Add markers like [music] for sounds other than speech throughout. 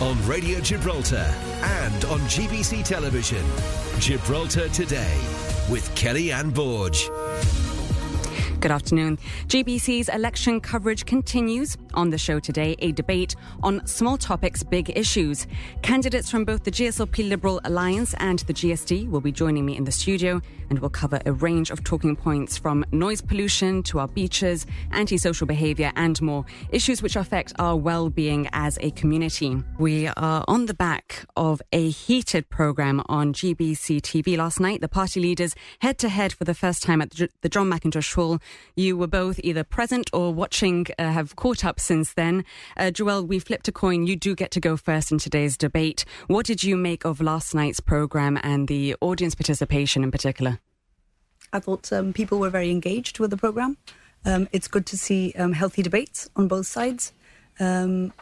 on Radio Gibraltar and on GBC Television. Gibraltar Today with Kelly Ann Borge. Good afternoon. GBC's election coverage continues. On the show today, a debate on small topics, big issues. Candidates from both the GSLP Liberal Alliance and the GSD will be joining me in the studio and we'll cover a range of talking points from noise pollution to our beaches, antisocial behaviour and more. Issues which affect our well-being as a community. We are on the back of a heated programme on GBC TV last night. The party leaders head to head for the first time at the John Mackintosh Hall you were both either present or watching, uh, have caught up since then. Uh, Joelle, we flipped a coin. You do get to go first in today's debate. What did you make of last night's programme and the audience participation in particular? I thought um, people were very engaged with the programme. Um, it's good to see um, healthy debates on both sides. Um,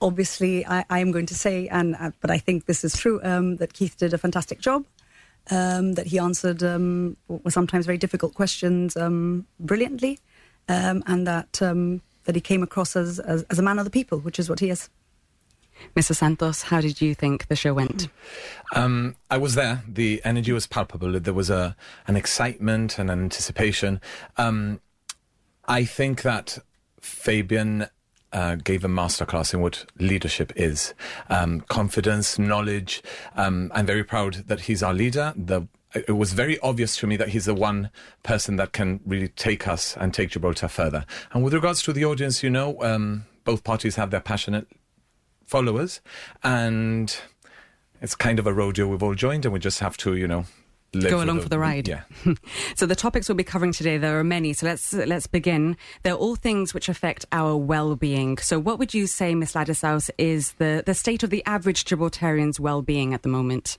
obviously, I, I, am going to say, and uh, but I think this is true, um, that Keith did a fantastic job um, that he answered um, were sometimes very difficult questions um, brilliantly, um, and that um, that he came across as, as, as a man of the people, which is what he is. Mr. Santos, how did you think the show went? Um, I was there. The energy was palpable. There was a an excitement and an anticipation. Um, I think that Fabian uh, gave a masterclass in what leadership is um, confidence, knowledge. Um, I'm very proud that he's our leader. The, it was very obvious to me that he's the one person that can really take us and take Gibraltar further. And with regards to the audience, you know, um, both parties have their passionate followers, and it's kind of a rodeo we've all joined, and we just have to, you know, go along the, for the ride. Yeah. [laughs] so the topics we'll be covering today, there are many. So let's let's begin. They're all things which affect our well-being. So what would you say, Miss Ladislaus, is the the state of the average Gibraltarian's well-being at the moment?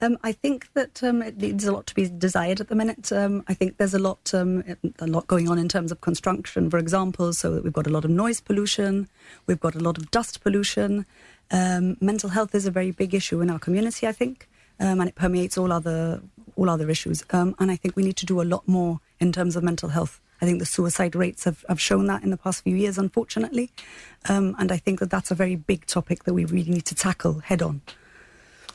Um, I think that um, it needs a lot to be desired at the minute. Um, I think there's a lot, um, a lot going on in terms of construction, for example. So that we've got a lot of noise pollution, we've got a lot of dust pollution. Um, mental health is a very big issue in our community. I think um, and it permeates all other all other issues. Um, and I think we need to do a lot more in terms of mental health. I think the suicide rates have, have shown that in the past few years, unfortunately. Um, and I think that that's a very big topic that we really need to tackle head on.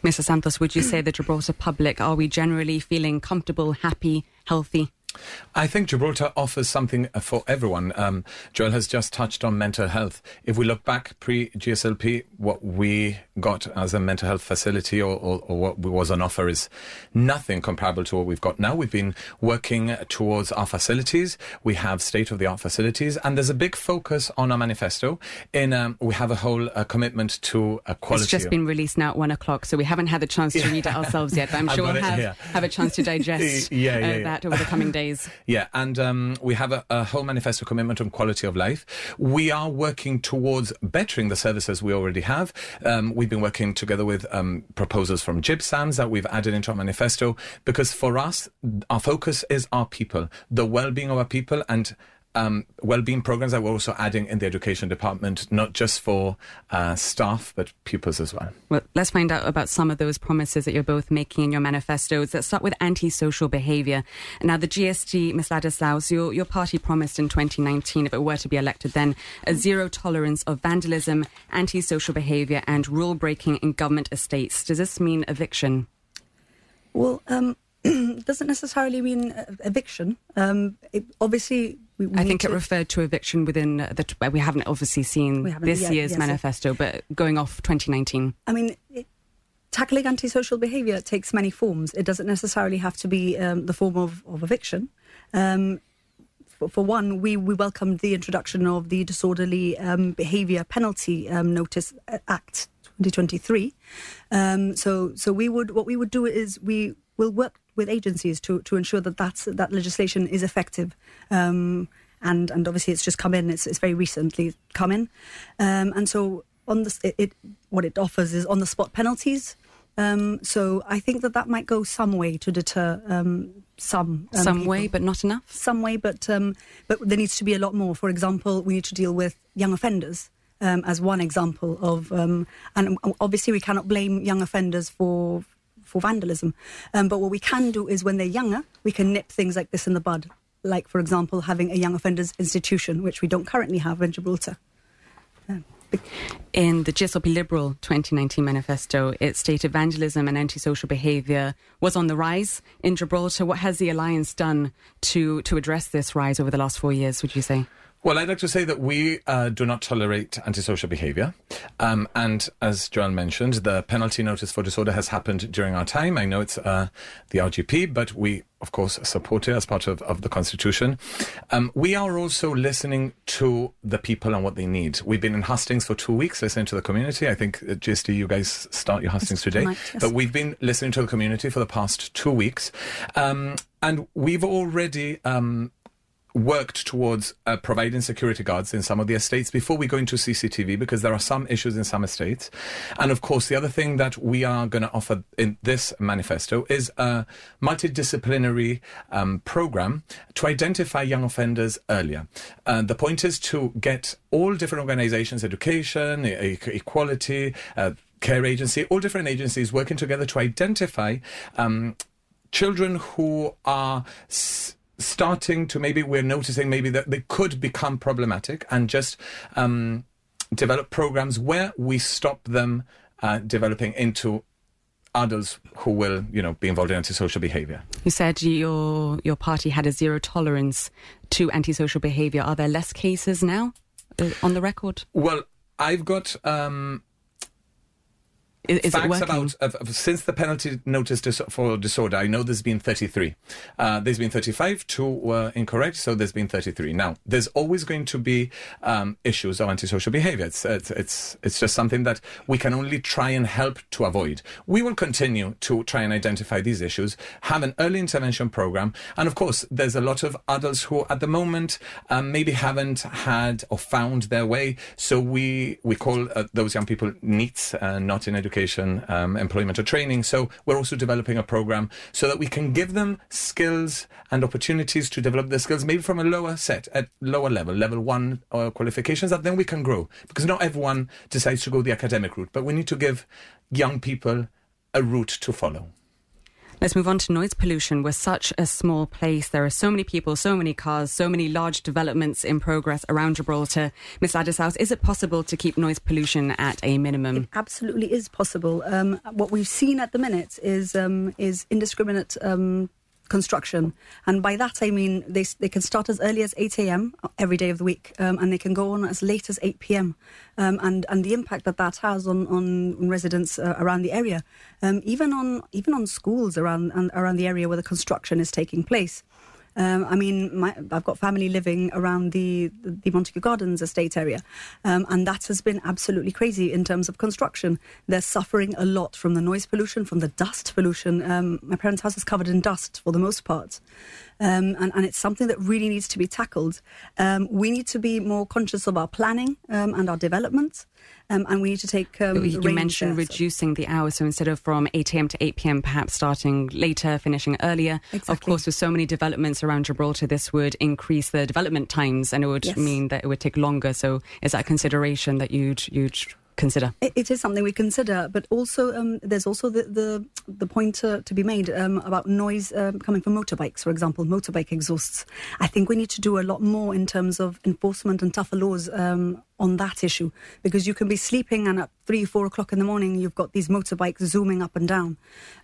Mr. Santos, would you say the Gibraltar public, are we generally feeling comfortable, happy, healthy? I think Gibraltar offers something for everyone. Um, Joelle has just touched on mental health. If we look back pre GSLP, what we got as a mental health facility or, or, or, what was on offer is nothing comparable to what we've got now. We've been working towards our facilities. We have state of the art facilities, and there's a big focus on our manifesto. In um, we have a whole uh, commitment to a quality. It's just been released now at one o'clock, so we haven't had the chance to read it [laughs] ourselves yet. But I'm sure we'll have, have a chance to digest [laughs] yeah, yeah, uh, yeah. that over the coming days [laughs] days. Yeah, and um, we have a, a, whole manifesto commitment on quality of life. We are working towards bettering the services we already have. Um, we've been working together with um, proposals from GibSAMS that we've added into our manifesto because for us, our focus is our people, the well-being of our people, and um, well-being programs that we're also adding in the education department, not just for uh, staff but pupils as well. Well, let's find out about some of those promises that you're both making in your manifestos. Let's start with anti-social behaviour. Now, the GSD, Ms. Ladislaus, your, your party promised in 2019, if it were to be elected then, a zero tolerance of vandalism, anti-social behaviour and rule breaking in government estates. Does this mean eviction? Well, um, [clears throat] doesn't necessarily mean eviction. Um, it, obviously, we, we I think it referred to eviction within the. We haven't obviously seen haven't, this yeah, year's yes, manifesto, but going off 2019. I mean. It, tackling antisocial behaviour takes many forms. It doesn't necessarily have to be um, the form of, of eviction. Um, for, for, one, we, we welcomed the introduction of the Disorderly um, Behaviour Penalty um, Notice uh, Act 2023. Um, so, so we would what we would do is we will work with agencies to, to ensure that that's, that legislation is effective. Um, and, and obviously it's just come in, it's, it's very recently come in. Um, and so on the, it, it, what it offers is on the spot penalties. Um, so I think that that might go some way to deter um, some um, some people. way, but not enough. Some way, but um, but there needs to be a lot more. For example, we need to deal with young offenders um, as one example of, um, and obviously we cannot blame young offenders for for vandalism. Um, but what we can do is when they're younger, we can nip things like this in the bud. Like, for example, having a young offenders institution, which we don't currently have in Gibraltar. In the GSLP Liberal 2019 manifesto, it stated vandalism and antisocial behaviour was on the rise in Gibraltar. What has the Alliance done to, to address this rise over the last four years, would you say? Well, I'd like to say that we uh, do not tolerate antisocial behaviour. Um, and as Joanne mentioned, the penalty notice for disorder has happened during our time. I know it's uh, the RGP, but we, of course, support it as part of, of the Constitution. Um, we are also listening to the people and what they need. We've been in hustings for two weeks listening to the community. I think, uh, GSD, you guys start your hustings today. tonight, yes. But we've been listening to the community for the past two weeks. Um, and we've already um, worked towards uh, providing security guards in some of the estates before we go into CCTV because there are some issues in some estates. And of course, the other thing that we are going to offer in this manifesto is a multidisciplinary um, program to identify young offenders earlier. Uh, the point is to get all different organizations, education, e- equality, uh, care agency, all different agencies working together to identify um, children who are s- starting to maybe we're noticing maybe that they could become problematic and just um, develop programs where we stop them uh, developing into adults who will you know be involved in antisocial behavior You said your your party had a zero tolerance to antisocial behaviour. Are there less cases now uh, on the record? well i've got um, Is, facts about of, of- since the penalty notice dis- for disorder. I know there's been 33. Uh, there's been 35, two were incorrect, so there's been 33. Now, there's always going to be um, issues of antisocial behavior. It's, it's it's it's just something that we can only try and help to avoid. We will continue to try and identify these issues, have an early intervention program, and of course, there's a lot of adults who, at the moment, um, maybe haven't had or found their way. So we we call uh, those young people NEETs, uh, not in education, um, employment or training. So we're also developing a program so that we can give them skills and opportunities to develop their skills, maybe from a lower set, at lower level, level one uh, qualifications, that then we can grow. Because not everyone decides to go the academic route, but we need to give young people a route to follow. Let's move on to noise pollution. We're such a small place. There are so many people, so many cars, so many large developments in progress around Gibraltar. Ms. Ladislaus, is it possible to keep noise pollution at a minimum? absolutely is possible. Um, what we've seen at the minute is um, is indiscriminate um, construction, and by that I mean they they can start as early as eight a.m. every day of the week, um, and they can go on as late as eight p.m. Um, and and the impact that that has on on residents uh, around the area, um, even on even on schools around and around the area where the construction is taking place. Um, I mean, my, I've got family living around the the Montague Gardens estate area, um, and that has been absolutely crazy in terms of construction. They're suffering a lot from the noise pollution, from the dust pollution. Um, my parents' house is covered in dust for the most part, um, and, and it's something that really needs to be tackled. Um, we need to be more conscious of our planning um, and our development, um, and we need to take. Um, you mentioned there, so- reducing the hours, so instead of from 8 a.m. to 8 p.m., perhaps starting later, finishing earlier. Exactly. Of course, with so many developments around Gibraltar, this would increase the development times, and it would Yes. mean that it would take longer. So, is that a consideration that you'd you'd consider? It, it is something we consider, but also um, there's also the the, the point to, to be made um, about noise um, coming from motorbikes, for example, motorbike exhausts. I think we need to do a lot more in terms of enforcement and tougher laws um, on that issue, because you can be sleeping and at three, four o'clock in the morning you've got these motorbikes zooming up and down,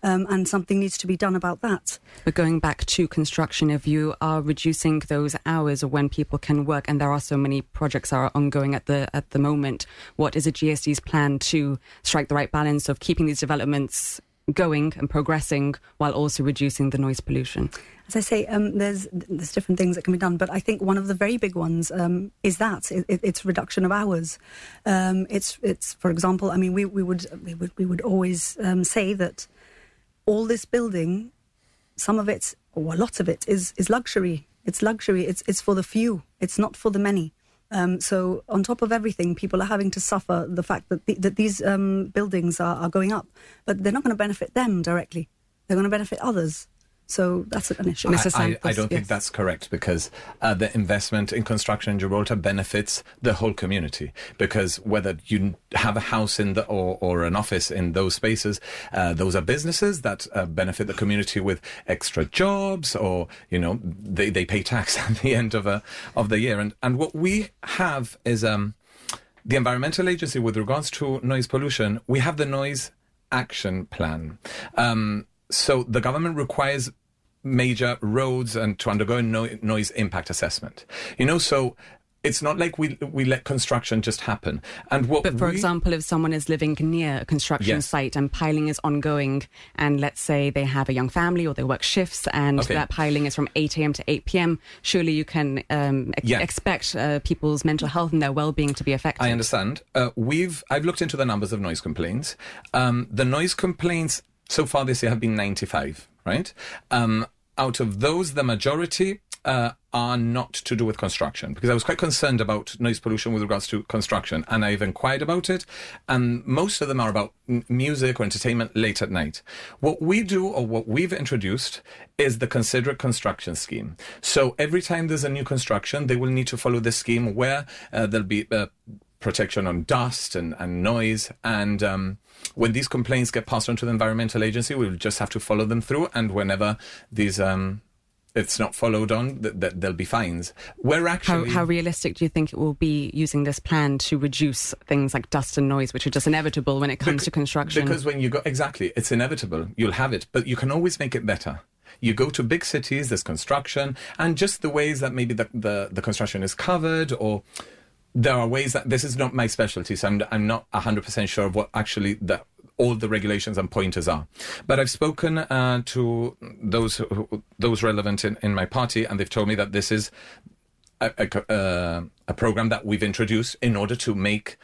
um, and something needs to be done about that. But going back to construction, if you are reducing those hours when people can work, and there are so many projects are ongoing at the at the moment, what is a GSD's plan to strike the right balance of keeping these developments going and progressing while also reducing the noise pollution? As I say, um, there's there's different things that can be done, but I think one of the very big ones um, is that it, it, it's reduction of hours. Um, it's it's for example, I mean, we, we would we would we would always um, say that all this building, some of it or a lot of it is is luxury. It's luxury. It's it's for the few. It's not for the many. Um, so on top of everything, people are having to suffer the fact that the, that these um, buildings are, are going up, but they're not going to benefit them directly. They're going to benefit others. So that's an issue. Mr. I, I, I don't think that's correct because uh, the investment in construction in Gibraltar benefits the whole community. Because whether you have a house in the or, or an office in those spaces, uh, those are businesses that uh, benefit the community with extra jobs, or you know they, they pay tax [laughs] at the end of a of the year. And and what we have is um the environmental agency, with regards to noise pollution, we have the noise action plan. Um, so the government requires major roads and to undergo a no- noise impact assessment. You know, so it's not like we we let construction just happen. And what But for we- example, if someone is living near a construction Yes. site and piling is ongoing, and let's say they have a young family or they work shifts and Okay. that piling is from 8 a.m. to 8 p.m., surely you can um, ex- Yeah. expect uh, people's mental health and their well being to be affected. I understand. Uh, we've I've looked into the numbers of noise complaints. Um, the noise complaints so far this year have been 95. Right. Um, out of those, the majority uh, are not to do with construction because I was quite concerned about noise pollution with regards to construction, and I've inquired about it, and most of them are about m- music or entertainment late at night. What we do or what we've introduced is the considerate construction scheme. So every time there's a new construction, they will need to follow this scheme where uh, there'll be uh, protection on dust and, and noise. And um, when these complaints get passed on to the environmental agency, we'll just have to follow them through. And whenever these um, it's not followed on, th- th- there'll be fines. We're actually how realistic do you think it will be using this plan to reduce things like dust and noise, which are just inevitable when it comes Bec- to construction? Because when you go, exactly, it's inevitable. You'll have it, but you can always make it better. You go to big cities, there's construction, and just the ways that maybe the, the, the construction is covered, or there are ways that this is not my specialty, so I'm, I'm not 100% sure of what actually the, all the regulations and pointers are. But I've spoken uh, to those who, those relevant in, in my party, and they've told me that this is a, a, uh, a program that we've introduced in order to make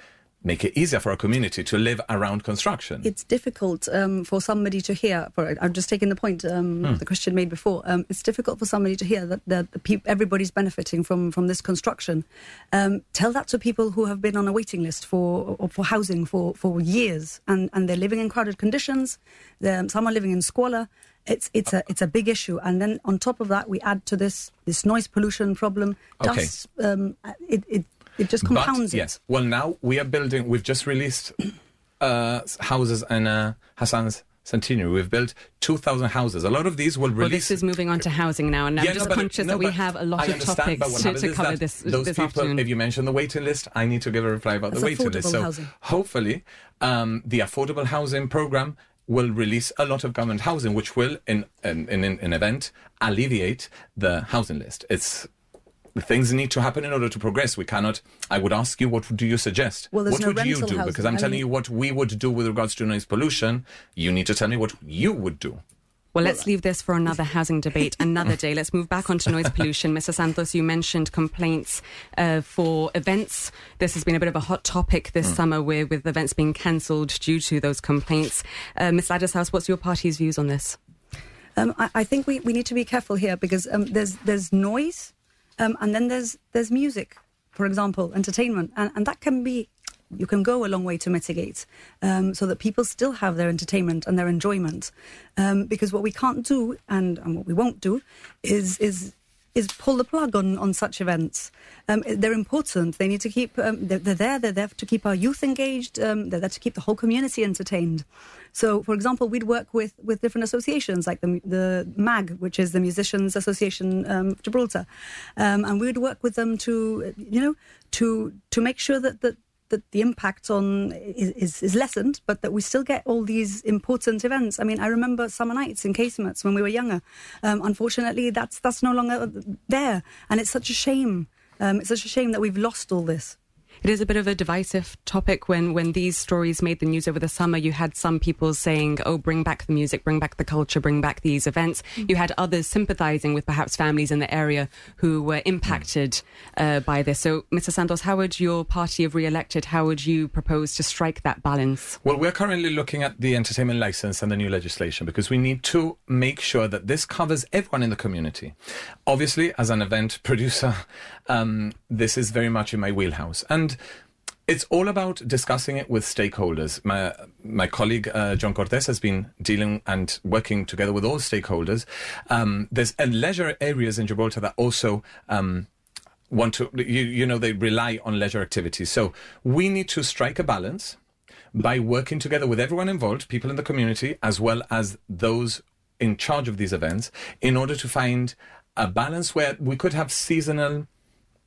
make it easier for our community to live around construction. it's difficult um, for somebody to hear. For I'm just taking the point um, Hmm. the Christian made before. Um, it's difficult for somebody to hear that, that the peop everybody's benefiting from from this construction. Um, tell that to people who have been on a waiting list for or for housing for for years, and and they're living in crowded conditions. They're, some are living in squalor. It's it's a it's a big issue, and then on top of that, we add to this this noise pollution problem. Okay. Dust. Um, it it it just compounds but, it. Yes. Well, now we are building. We've just released uh, houses in uh, Hassan's centenary. We've built two thousand houses. A lot of these will well, release. this is moving on to housing now, and I'm Yeah, just no, conscious no, that we have a lot I of topics to, to cover this, those this people, afternoon. If you mention the waiting list, I need to give a reply about the waiting list. So housing. hopefully, um, the affordable housing program will release a lot of government housing, which will, in in in in an event, alleviate the housing list. It's things need to happen in order to progress. We cannot. I would ask you, what do you suggest? Well, what no would you do? housing. Because I'm I telling mean- you what we would do with regards to noise pollution. You need to tell me what you would do. Well, let's leave this for another housing debate another day. Let's move back onto noise pollution. Mr. Santos, you mentioned complaints uh, for events. This has been a bit of a hot topic this summer with, with events being cancelled due to those complaints. Uh, Ms. Ladislaus, what's your party's views on this? Um, I, I think we, we need to be careful here because um, there's there's noise, um, and then there's there's music, for example, entertainment, and, and that can be you can go a long way to mitigate, um, so that people still have their entertainment and their enjoyment. Um, because what we can't do and, and what we won't do is is is pull the plug on, on such events. Um, they're important. They need to keep. Um, they're, they're there. They're there to keep our youth engaged. Um, they're there to keep the whole community entertained. So, for example, we'd work with, with different associations like the the MAG, which is the Musicians Association um, of Gibraltar, um, and we'd work with them to you know to to make sure that that that the impact on is, is, lessened, but that we still get all these important events. I mean, I remember summer nights in casemates when we were younger. Um, unfortunately, that's that's no longer there, and it's such a shame. Um, it's such a shame that we've lost all this. It is a bit of a divisive topic. When when these stories made the news over the summer, you had some people saying, "Oh, bring back the music, bring back the culture, bring back these events." You had others sympathising with perhaps families in the area who were impacted uh, by this. So, Mr. Santos, how would your party, if re-elected, how would you propose to strike that balance? Well, we're currently looking at the entertainment license and the new legislation because we need to make sure that this covers everyone in the community. Obviously, as an event producer, [laughs] um, this is very much in my wheelhouse. And it's all about discussing it with stakeholders. My my colleague uh, John Cortes has been dealing and working together with all stakeholders. Um, there's leisure areas in Gibraltar that also um, want to, you, you know, they rely on leisure activities. So we need to strike a balance by working together with everyone involved, people in the community, as well as those in charge of these events, in order to find a balance where we could have seasonal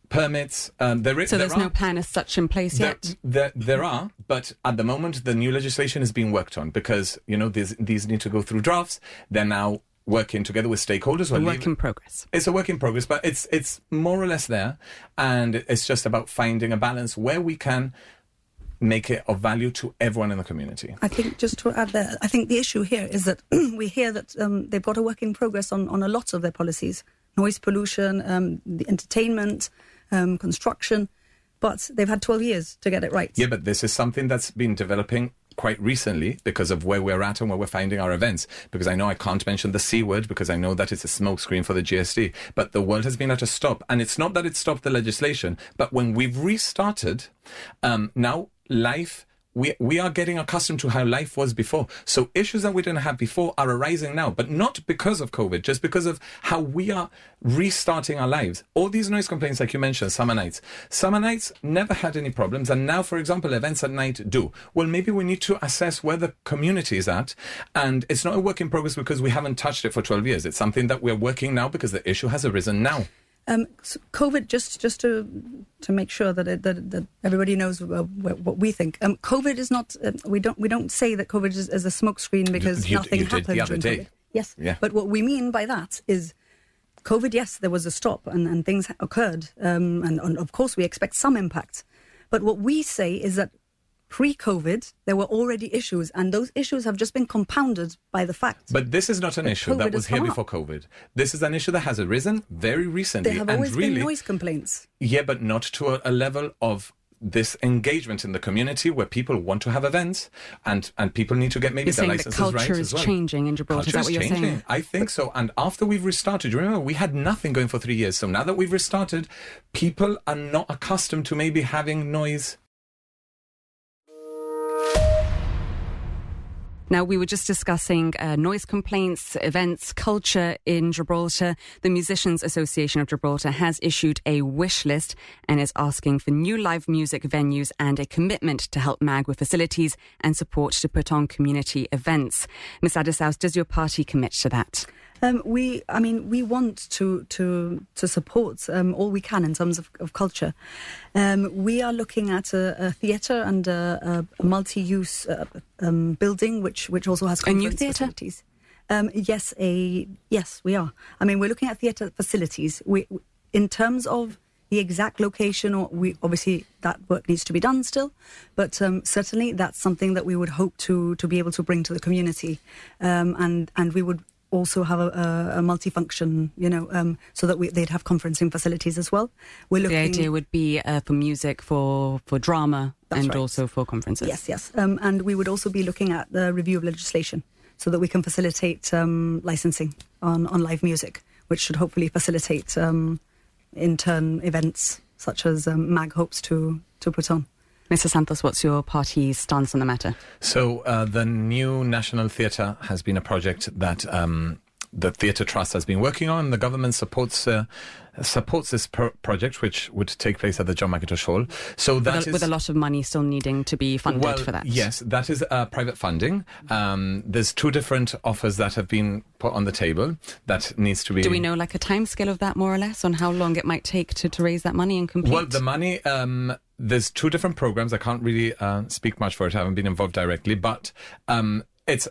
permits. Um, there, is, So there's there no plan as such in place there, yet. there, there are, but at the moment, the new legislation is being worked on because you know these these need to go through drafts. They're now working together with stakeholders. A We're work leaving- in progress. it's a work in progress, but it's it's more or less there, and it's just about finding a balance where we can make it of value to everyone in the community. I think just to add there, I think the issue here is that [clears throat] we hear that um, they've got a work in progress on, on a lot of their policies noise pollution, um, the entertainment, um, construction, but they've had 12 years to get it right. Yeah, but this is something that's been developing quite recently because of where we're at and where we're finding our events. Because I know I can't mention the C word because I know that it's a smokescreen for the GSD. But the world has been at a stop. And it's not that it stopped the legislation, but when we've restarted, um, now life. We, we are getting accustomed to how life was before. So issues that we didn't have before are arising now, but not because of COVID, just because of how we are restarting our lives. All these noise complaints, like you mentioned, summer nights. Summer nights never had any problems. And now, for example, events at night do. Well, maybe we need to assess where the community is at. And it's not a work in progress because we haven't touched it for 12 years. It's something that we're working now because the issue has arisen now. Um, so COVID, just just to to make sure that it, that, that everybody knows uh, what, what we think. Um, COVID is not. Uh, we don't we don't say that COVID is, is a smokescreen because You- nothing you happened during. COVID. Yes, Yeah. but what we mean by that is. COVID, yes, there was a stop and, and things occurred. Um, and, and of course, we expect some impact. But what we say is that pre COVID, there were already issues, and those issues have just been compounded by the fact But this is not an But issue that was here before up. COVID. This is an issue that has arisen very recently. there have and always really, been noise complaints. Yeah, but not to a, a level of this engagement in the community where people want to have events and, and people need to get maybe You're their saying that licenses right culture as is well. changing in Gibraltar. Is that what you're changing. saying? I think so. And after we've restarted, remember, we had nothing going for three years. So now that we've restarted, people are not accustomed to maybe having noise Now, we were just discussing uh, noise complaints, events, culture in Gibraltar. The Musicians Association of Gibraltar has issued a wish list and is asking for new live music venues and a commitment to help MAG with facilities and support to put on community events. Ms. Ladislaus, does your party commit to that? Um, we, I mean, we want to to to support um, all we can in terms of, of culture. Um, we are looking at a, a theatre and a, a, multi-use uh, um, building, which which also has A new conference theatre? facilities. Um, yes, a yes, we are. I mean, we're looking at theatre facilities. We, in terms of the exact location, or we obviously that work needs to be done still, but um, certainly that's something that we would hope to to be able to bring to the community, um, and and we would also have a, a, a multifunction, you know, um, so that we, they'd have conferencing facilities as well. We're looking, The idea would be uh, for music, for, for drama, and right. also for conferences. Yes, yes. Um, and we would also be looking at the review of legislation so that we can facilitate um, licensing on, on live music, which should hopefully facilitate um, in turn events such as um, MAG hopes to, to put on. Mr. Santos, what's your party's stance on the matter? So uh, the new National Theatre has been a project that um, the Theatre Trust has been working on. The government supports uh, supports this pro- project, which would take place at the John Mackintosh Hall. So that With a, is with a lot of money still needing to be funded well, for that. Yes, that is uh, private funding. Um, there's two different offers that have been put on the table that needs to be. Do we know like a timescale of that more or less on how long it might take to, to raise that money and complete? Well, the money, um, there's two different programs. I can't really uh, speak much for it. I haven't been involved directly, but um, it's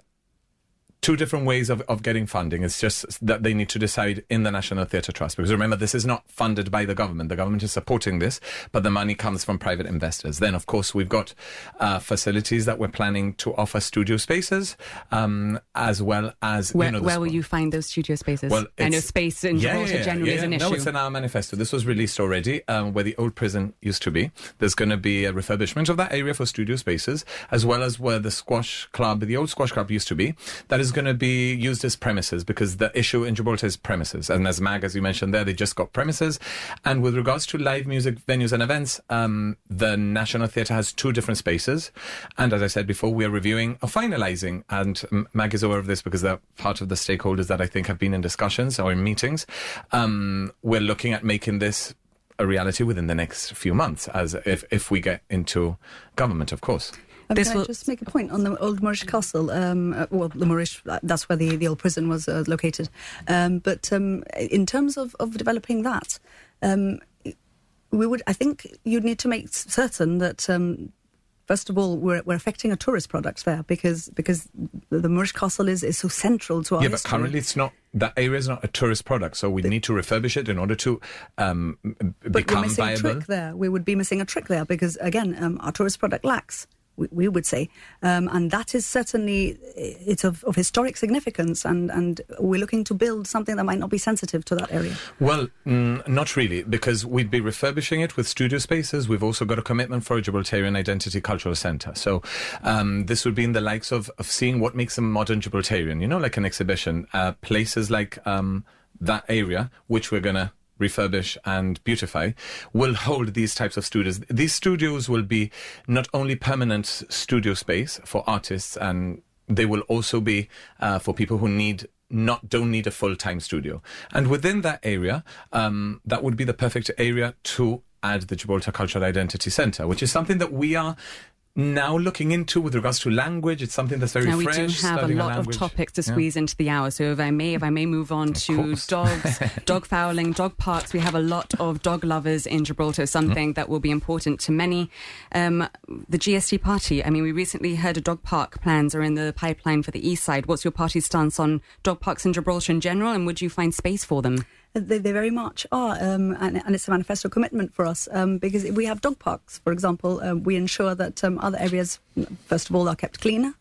two different ways of, of getting funding. It's just that they need to decide in the National Theatre Trust. Because remember, this is not funded by the government. The government is supporting this, but the money comes from private investors. Then, of course, we've got uh, facilities that we're planning to offer studio spaces, um, as well as where you know, where will you find those studio spaces? well, I know space in Gibraltar generally is an issue. No, it's in our manifesto. This was released already, um, where the old prison used to be. There's going to be a refurbishment of that area for studio spaces, as well as where the squash club, the old squash club used to be. That is going to be used as premises because the issue in Gibraltar is premises. And as MAG, as you mentioned there, they just got premises. And with regards to live music venues and events, um, the National Theatre has two different spaces. And as I said before, we are reviewing or finalising, and MAG is aware of this because they're part of the stakeholders that I think have been in discussions or in meetings. Um, we're looking at making this a reality within the next few months, as if, if we get into government, of course. This can will- I just make a point on the old Moorish castle? Um, uh, well, the Moorish, uh, that's where the, the old prison was uh, located. Um, but um, in terms of, of developing that, um, we would. I think you'd need to make certain that. Um, First of all, we're, we're affecting a tourist product there because because the, the Moorish Castle is, is so central to our yeah, but currently it's not. That area is not a tourist product, so we need to refurbish it in order to um, m- but we're become missing a trick there. We would be missing a trick there because again, um, our tourist product lacks. We, we would say, um, and that is certainly it's of, of historic significance, and, and we're looking to build something that might not be sensitive to that area. Well, mm, not really, because we'd be refurbishing it with studio spaces. We've also got a commitment for a Gibraltarian Identity Cultural Centre. So um, this would be in the likes of, of seeing what makes a modern Gibraltarian, you know, like an exhibition. Uh, places like um, that area, which we're going to refurbish and beautify will hold these types of studios. These studios will be not only permanent studio space for artists and they will also be uh, for people who need not don't need a full-time studio. And within that area um, that would be the perfect area to add the gibraltar cultural identity center which is something that we are now looking into with regards to language it's something that's very Now we do have a lot of topics to Yeah. squeeze into the hour. So if I may, if I may move on to course. dogs, [laughs] dog fouling, dog parks. We have a lot of dog lovers in Gibraltar. Something that will be important to many. Um, the GSD party. I mean, we recently heard a dog park plans are in the pipeline for the east side. What's your party's stance on dog parks in Gibraltar in general, and would you find space for them? They, they very much are, um, and, and it's a manifesto commitment for us um, because we have dog parks, for example. Um, we ensure that um, other areas, first of all, are kept cleaner,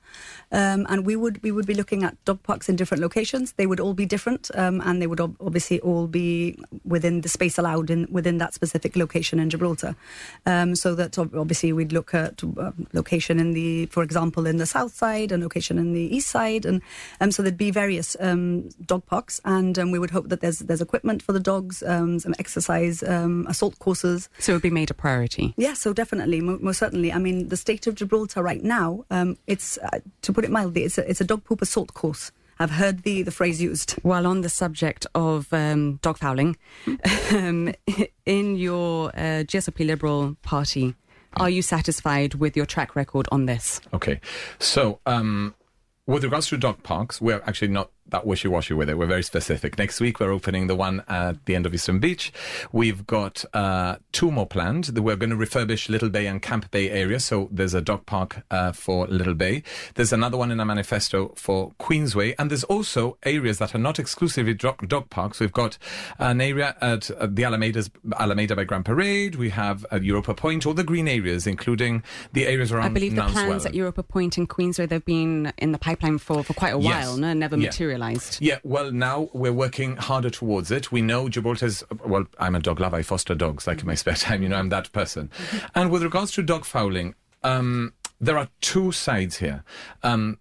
um, and we would we would be looking at dog parks in different locations. They would all be different, um, and they would ob- obviously all be within the space allowed in within that specific location in Gibraltar. Um, so that ob- obviously we'd look at um, location in the, for example, in the south side, and location in the east side, and um, so there'd be various um, dog parks, and um, we would hope that there's there's equipment for the dogs, um, some exercise, um, assault courses. So it would be made a priority. Yeah, so definitely, mo- most certainly. I mean, the state of Gibraltar right now, um, it's uh, to put it mildly, it's a, it's a dog poop assault course. I've heard the, the phrase used. While on the subject of um, dog fouling, [laughs] um, in your uh, GSLP Liberal Party, are you satisfied with your track record on this? Okay. So, um, with regards to dog parks, we're actually not that wishy-washy with it. We're very specific. Next week, we're opening the one at the end of Eastern Beach. We've got uh, two more planned. We're going to refurbish Little Bay and Camp Bay area. So there's a dog park uh, for Little Bay. There's another one in a manifesto for Queensway. And there's also areas that are not exclusively dog, dog parks. We've got an area at uh, the Alameda's, Alameda by Grand Parade. We have at Europa Point, all the green areas, including the areas around I believe the Nance plans at Europa Point and Queensway, they've been in the pipeline for, for quite a Yes. while, no? never Yeah. Materialised. Yeah, well, now we're working harder towards it. We know Gibraltar's, well, I'm a dog lover. I foster dogs like in my spare time. You know, I'm that person. And with regards to dog fouling, um, there are two sides here. Um,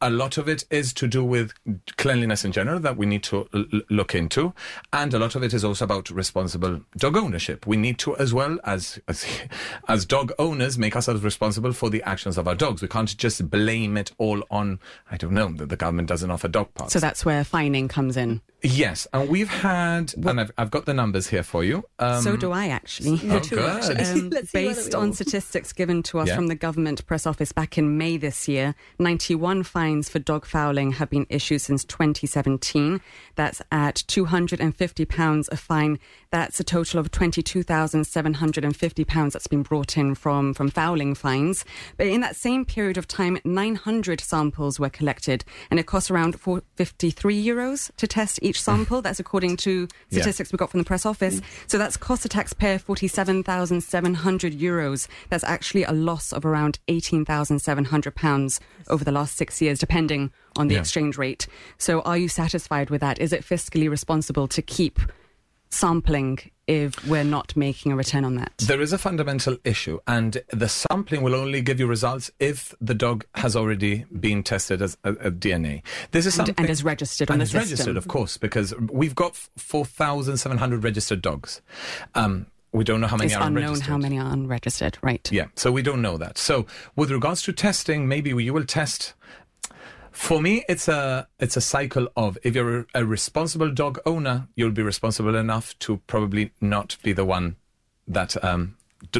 a lot of it is to do with cleanliness in general that we need to l- look into, and a lot of it is also about responsible dog ownership. We need to, as well as as, [laughs] as dog owners, make ourselves responsible for the actions of our dogs. We can't just blame it all on I don't know that the government doesn't offer dog parks. So that's where fining comes in. Yes, and we've had, and I've, I've got the numbers here for you. Um, so do I, actually. Oh, too, good. actually. Um, [laughs] Let's see whether based on statistics given to us Yeah. from the government press office back in May this year, 91 fines for dog fouling have been issued since 2017. That's at £250 a fine. That's a total of £22,750 that's been brought in from, from fouling fines. But in that same period of time, 900 samples were collected, and it costs around 4, 53 euros to test each sample. That's according to Yeah. statistics we got from the press office. Mm. So that's cost the taxpayer 47,700 euros. That's actually a loss of around 18,700 pounds over the last six years, depending on the Yeah. exchange rate. So are you satisfied with that? Is it fiscally responsible to keep sampling if we're not making a return on that? There is a fundamental issue, and the sampling will only give you results if the dog has already been tested as a, a DNA. This is And- and is registered on and the is system. registered, of course, because we've got four thousand seven hundred registered dogs. Um, we don't know how many It's are unknown unregistered. how many are unregistered, right? Yeah, so we don't know that. So with regards to testing, maybe you will test. For me, it's a it's a cycle of if you're a, responsible dog owner, you'll be responsible enough to probably not be the one that um,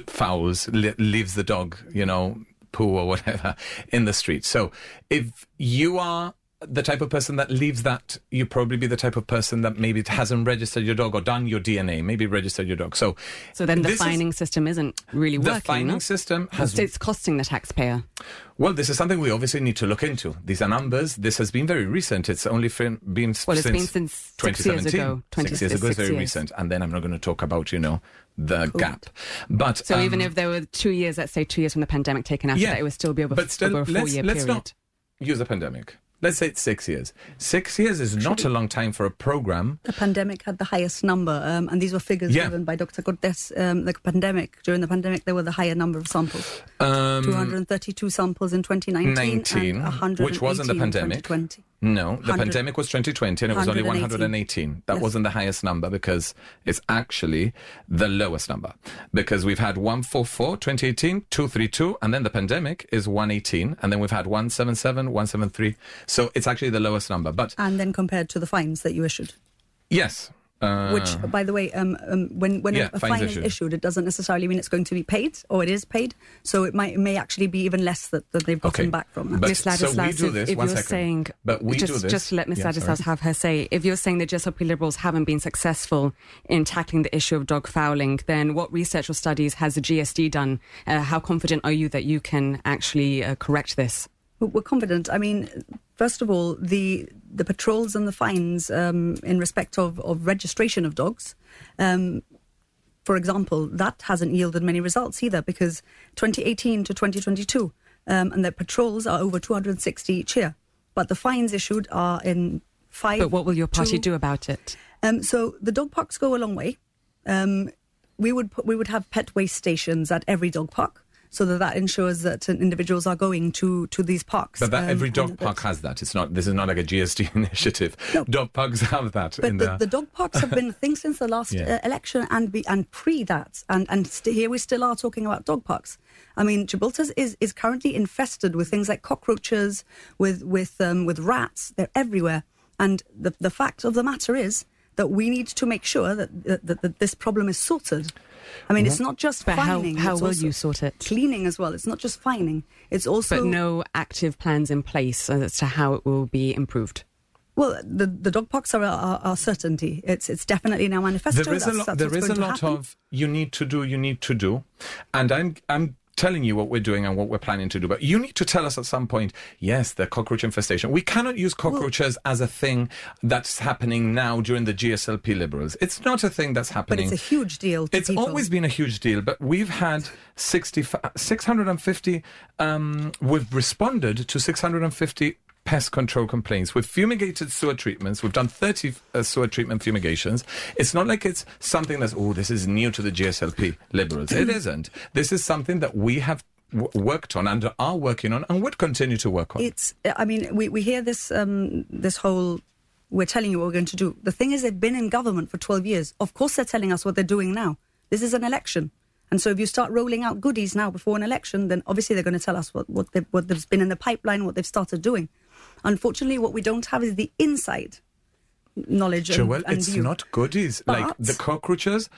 fouls, li- leaves the dog, you know, poo or whatever [laughs] in the street. So if you are the type of person that leaves that. You probably be the type of person that maybe hasn't registered your dog or done your DNA, maybe registered your dog. So, So then the this is- system isn't really the working. fining no? system has It's- it's costing the taxpayer. well, this is something we obviously need to look into. These are numbers. This has been very recent. It's only been Well, it's since been since six years 2017. ago. 20 six years ago is very years. recent. And then I'm not going to talk about, you know, the gap. But So even um, if there were two years, let's say two years from the pandemic taken after yeah, that, it would still be over, but still, over a let's, four-year let's period. not use the pandemic. Let's say it's six years. Six years is not a long time for a program. The pandemic had the highest number, um, and these were figures Yeah. given by Dr. Cortes. Um, the pandemic during the pandemic, there were the higher number of samples: Um, 232 samples in 2019, 19, and which wasn't the pandemic. 2020. No, the pandemic was 2020 and it was only 118. 118. That Yes. wasn't the highest number because it's actually the lowest number. Because we've had 144, 2018, 232, and then the pandemic is 118, and then we've had 177, 173. So it's actually the lowest number. But And then compared to the fines that you issued, yes. Uh, which, by the way, um, um, when when Yeah, a, a fine is issued, it doesn't necessarily mean it's going to be paid, or it is paid. So it might it may actually be even less that, that they've gotten Okay. back from that. But- Miss so we do if- this- if, one you're second. saying, But we just, do this- just let Miss Yeah, Ladislaus sorry. have her say. If you're saying the GSLP Liberals haven't been successful in tackling the issue of dog fouling, then what research or studies has the GSD done? Uh, how confident are you that you can actually uh, correct this? We're confident. I mean, first of all, the the patrols and the fines um, in respect of, of registration of dogs. Um, for example, that hasn't yielded many results either because 2018 to 2022, um, and the patrols are over 260 each year, but the fines issued are in five. But what will your party two- do about it? Um, so the dog parks go a long way. Um, we would put, we would have pet waste stations at every dog park, so that that ensures that individuals are going to to these parks. but that um, every dog park has that. It's not. This is not like a GSD [laughs] initiative. No. Dog parks have that. But in the, the, the dog parks have been a thing [laughs] since the last Yeah. uh, election and be, and pre that, and and st- here we still are talking about dog parks. I mean, Gibraltar is is currently infested with things like cockroaches, with with um, with rats. They're everywhere, and the the fact of the matter is that we need to make sure that, that, that this problem is sorted. I mean, it's not just But how, fining. how it's will you sort it? Cleaning as well. It's not just fining. It's also But no active plans in place as to how it will be improved. Well, the the dog parks are are certainty. It's it's definitely in our manifesto. there is a lot. that's There is a lot happen. of you need to do. You need to do, and I'm I'm telling you what we're doing and what we're planning to do. But you need to tell us at some point. Yes, the cockroach infestation. We cannot use cockroaches as a thing that's happening now during the GSLP liberals. It's not a thing that's happening. But it's a huge deal. To It's people. always been a huge deal, but we've had 60, 650, um, we've responded to 650 pest control complaints. We've fumigated sewer treatments. We've done 30 uh, sewer treatment fumigations. It's not like it's something that's, oh, this is new to the GSLP liberals. it isn't. This is something that we have worked on and are working on and would continue to work on. It's. I mean, we, we hear this um, this whole. We're telling you what we're going to do. The thing is, they've been in government for 12 years. Of course, they're telling us what they're doing now. This is an election. And so, if you start rolling out goodies now before an election, then obviously they're going to tell us what what, what there's been in the pipeline, what they've started doing. Unfortunately, what we don't have is the inside knowledge and, Joelle, and it's view. not goodies. like the cockroaches.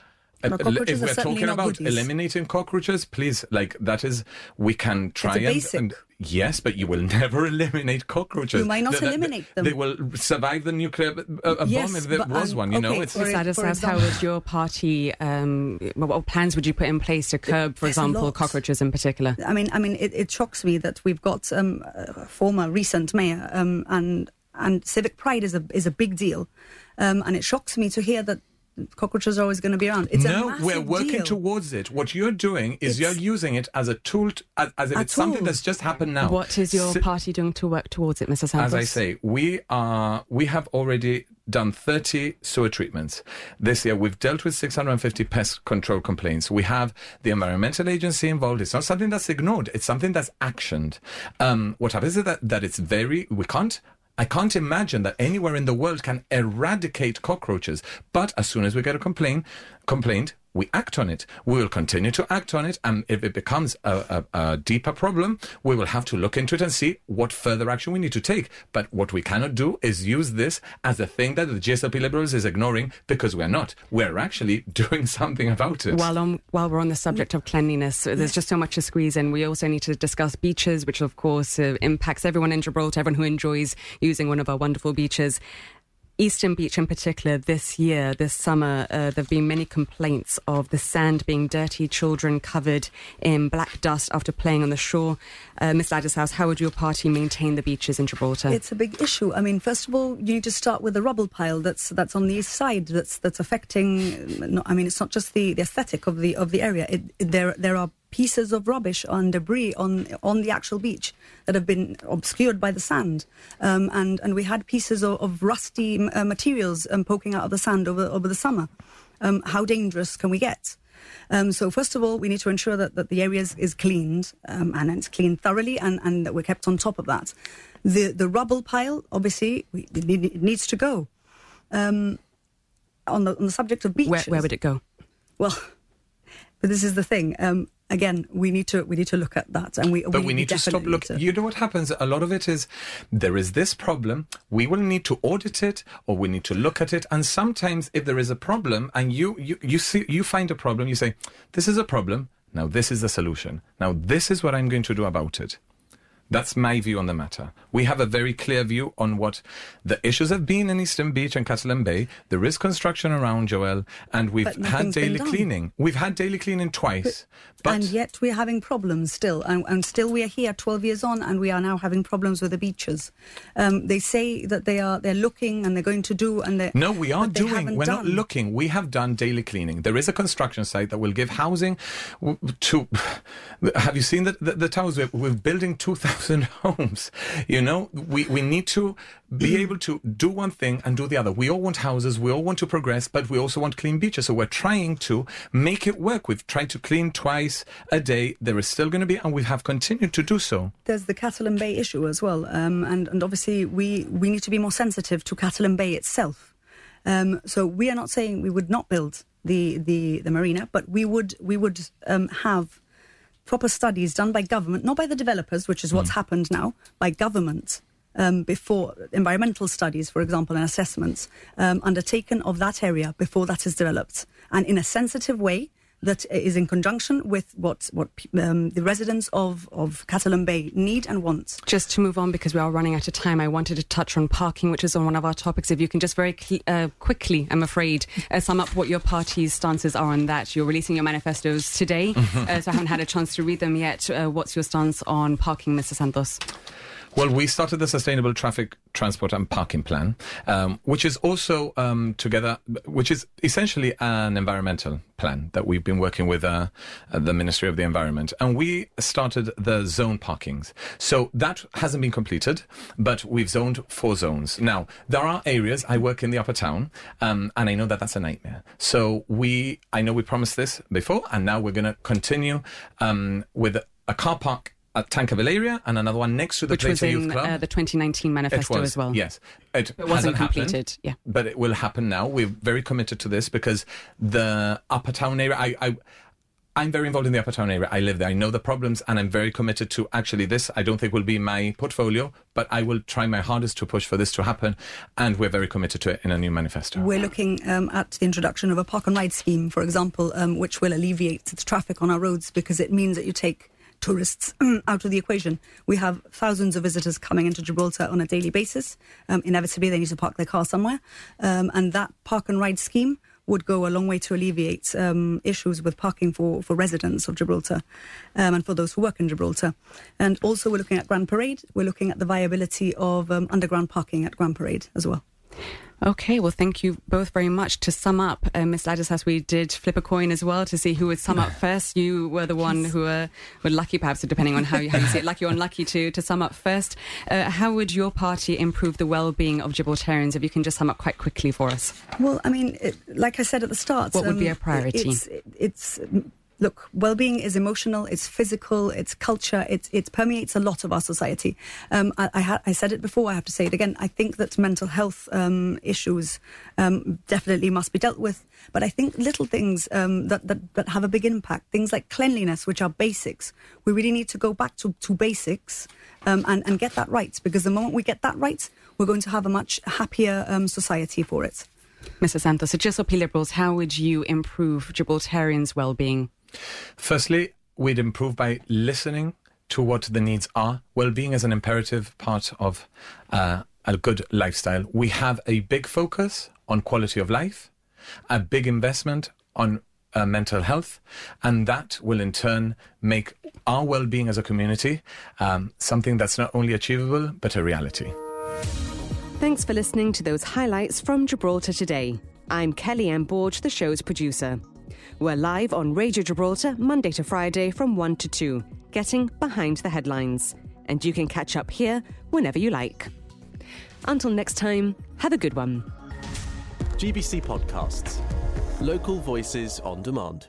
No, uh, cockroaches if we're talking about goodies. eliminating cockroaches, please, like that is, we can try and, basic. and yes, but you will [laughs] never eliminate cockroaches. You might not They- they- eliminate them. They will survive the nuclear uh, Yes, bomb if there but, was um, one. You know, okay, it's for Ms. it- Ladislaus, how example- would your party, um, what, what plans would you put in place to curb, for There's example, cockroaches in particular? I mean, I mean, it, it shocks me that we've got um, a former recent mayor, um, and and civic pride is a is a big deal, um, and it shocks me to hear that cockroaches are always going to be around. It's no, massive we're working deal. towards it. What you're doing is It's- you're using it as a tool, t- as, as if A it's something that's just happened now. What is your Si- party doing to work towards it, Mr. Santos? As I say, we are we have already done 30 sewer treatments this year. We've dealt with 650 pest control complaints. We have the environmental agency involved. It's not something that's ignored. It's something that's actioned. Um, what happens is that that it's very we can't. I can't imagine that anywhere in the world can eradicate cockroaches. But as soon as we get a complaint, complaint, we act on it. We will continue to act on it, and if it becomes a, a, a, deeper problem, we will have to look into it and see what further action we need to take. But what we cannot do is use this as a thing that the GSLP Liberals is ignoring because we're not. We're actually [laughs] doing something about it. While on, while we're on the subject of cleanliness, there's just so much to squeeze in. We also need to discuss beaches, which of course uh, impacts everyone in Gibraltar, everyone who enjoys using one of our wonderful beaches. Eastern Beach in particular, this year, this summer, uh, there have been many complaints of the sand being dirty, children covered in black dust after playing on the shore. Uh, Ms. Ladislaus, how would your party maintain the beaches in Gibraltar? It's a big issue. I mean, first of all, you need to start with the rubble pile that's that's on the east side. That's that's affecting. I mean, it's not just the, the aesthetic of the of the area. It, there there are pieces of rubbish and debris on on the actual beach that have been obscured by the sand, um, and and we had pieces of, of rusty uh, materials um, poking out of the sand over over the summer. Um, how dangerous can we get? Um, so first of all, we need to ensure that, that the area is, cleaned um, and it's cleaned thoroughly, and, and that we're kept on top of that. The the rubble pile, obviously, we, it needs to go. Um, on the on the subject of beaches, where, where would it go? Well, [laughs] but this is the thing. Um, again, we need to we need to look at that, and we. But we, we need to stop looking. You know what happens? A lot of it is there is this problem. We will need to audit it, or we need to look at it. And sometimes, if there is a problem, and you you you see you find a problem, you say, "This is a problem. Now this is the solution. Now this is what I'm going to do about it." That's my view on the matter. We have a very clear view on what the issues have been in Eastern Beach and Catalan Bay. There is construction around Joel, and we've had daily cleaning. We've had daily cleaning twice. But, but and yet we're having problems still. And, and, still we are here 12 years on, and we are now having problems with the beaches. Um, they say that they are they're looking and they're going to do, and they No, we are doing. We're done. not looking. We have done daily cleaning. There is a construction site that will give housing to. [sighs] Have you seen the, the, the towers? We're, we're building 2,000 thousand [laughs] homes. You know, we, we need to be able to do one thing and do the other. We all want houses, we all want to progress, but we also want clean beaches. So we're trying to make it work. We've tried to clean twice a day. There is still going to be, and we have continued to do so. There's the Catalan Bay issue as well, um, and and obviously we we need to be more sensitive to Catalan Bay itself. Um, so we are not saying we would not build the the the marina, but we would we would um, have proper studies done by government, not by the developers, which is what's mm. happened now, by government. Um, before environmental studies, for example, and assessments um, undertaken of that area before that is developed, and in a sensitive way that is in conjunction with what what um, the residents of of Catalan Bay need and want. Just to move on because we are running out of time, I wanted to touch on parking, which is on one of our topics. If you can just very cl- uh, quickly, I'm afraid, uh, sum up what your party's stances are on that. You're releasing your manifestos today, [laughs] uh, so I haven't had a chance to read them yet. Uh, what's your stance on parking, Mr. Santos? Well, we started the Sustainable Traffic Transport and Parking Plan, um, which is also um, together, which is essentially an environmental plan that we've been working with uh, the Ministry of the Environment. And we started the zone parkings. So that hasn't been completed, but we've zoned four zones. Now, there are areas, I work in the upper town, um, and I know that that's a nightmare. So we, I know we promised this before, and now we're going to continue um, with a car park at Tankaville area and another one next to the Which was in, Youth Club. Uh, the 2019 manifesto was, as well. Yes. It, it wasn't completed, happened, yeah. But it will happen now. We're very committed to this because the upper town area, I, I I'm very involved in the upper town area. I live there. I know the problems and I'm very committed to actually this. I don't think will be my portfolio, but I will try my hardest to push for this to happen. And we're very committed to it in a new manifesto. We're looking um, at the introduction of a park and ride scheme, for example, um, which will alleviate the traffic on our roads because it means that you take tourists [clears throat] out of the equation. We have thousands of visitors coming into Gibraltar on a daily basis. Um, inevitably, they need to park their car somewhere. Um, and that park and ride scheme would go a long way to alleviate um, issues with parking for, for residents of Gibraltar um, and for those who work in Gibraltar. And also, we're looking at Grand Parade. We're looking at the viability of um, underground parking at Grand Parade as well. Okay, well, thank you both very much. To sum up, uh, Miss Ladislaus, we did flip a coin as well to see who would sum up [laughs] first. You were the one who were, were lucky, perhaps, depending on how you, how you see it, lucky or unlucky to, to sum up first. Uh, how would your party improve the well-being of Gibraltarians, if you can just sum up quite quickly for us? Well, I mean, it, like I said at the start... What um, would be um, a priority? It's, it's look, well-being is emotional, it's physical, it's culture, it, it permeates a lot of our society. Um, I, I, ha- I, said it before, I have to say it again. I think that mental health um, issues um, definitely must be dealt with, but I think little things um, that, that, that have a big impact, things like cleanliness, which are basics, we really need to go back to, to basics um, and, and get that right, because the moment we get that right, we're going to have a much happier um, society for it. Mr. Santos, so just GSLP Liberals, how would you improve Gibraltarians' well-being? Firstly, we'd improve by listening to what the needs are. Well-being is an imperative part of uh, a good lifestyle. We have a big focus on quality of life, a big investment on uh, mental health, and that will in turn make our well-being as a community um, something that's not only achievable but a reality. Thanks for listening to those highlights from Gibraltar today. I'm Kelly-Anne Borge, the show's producer. We're live on Radio Gibraltar Monday to Friday from 1 to 2, getting behind the headlines. And you can catch up here whenever you like. Until next time, have a good one. GBC Podcasts. Local voices on demand.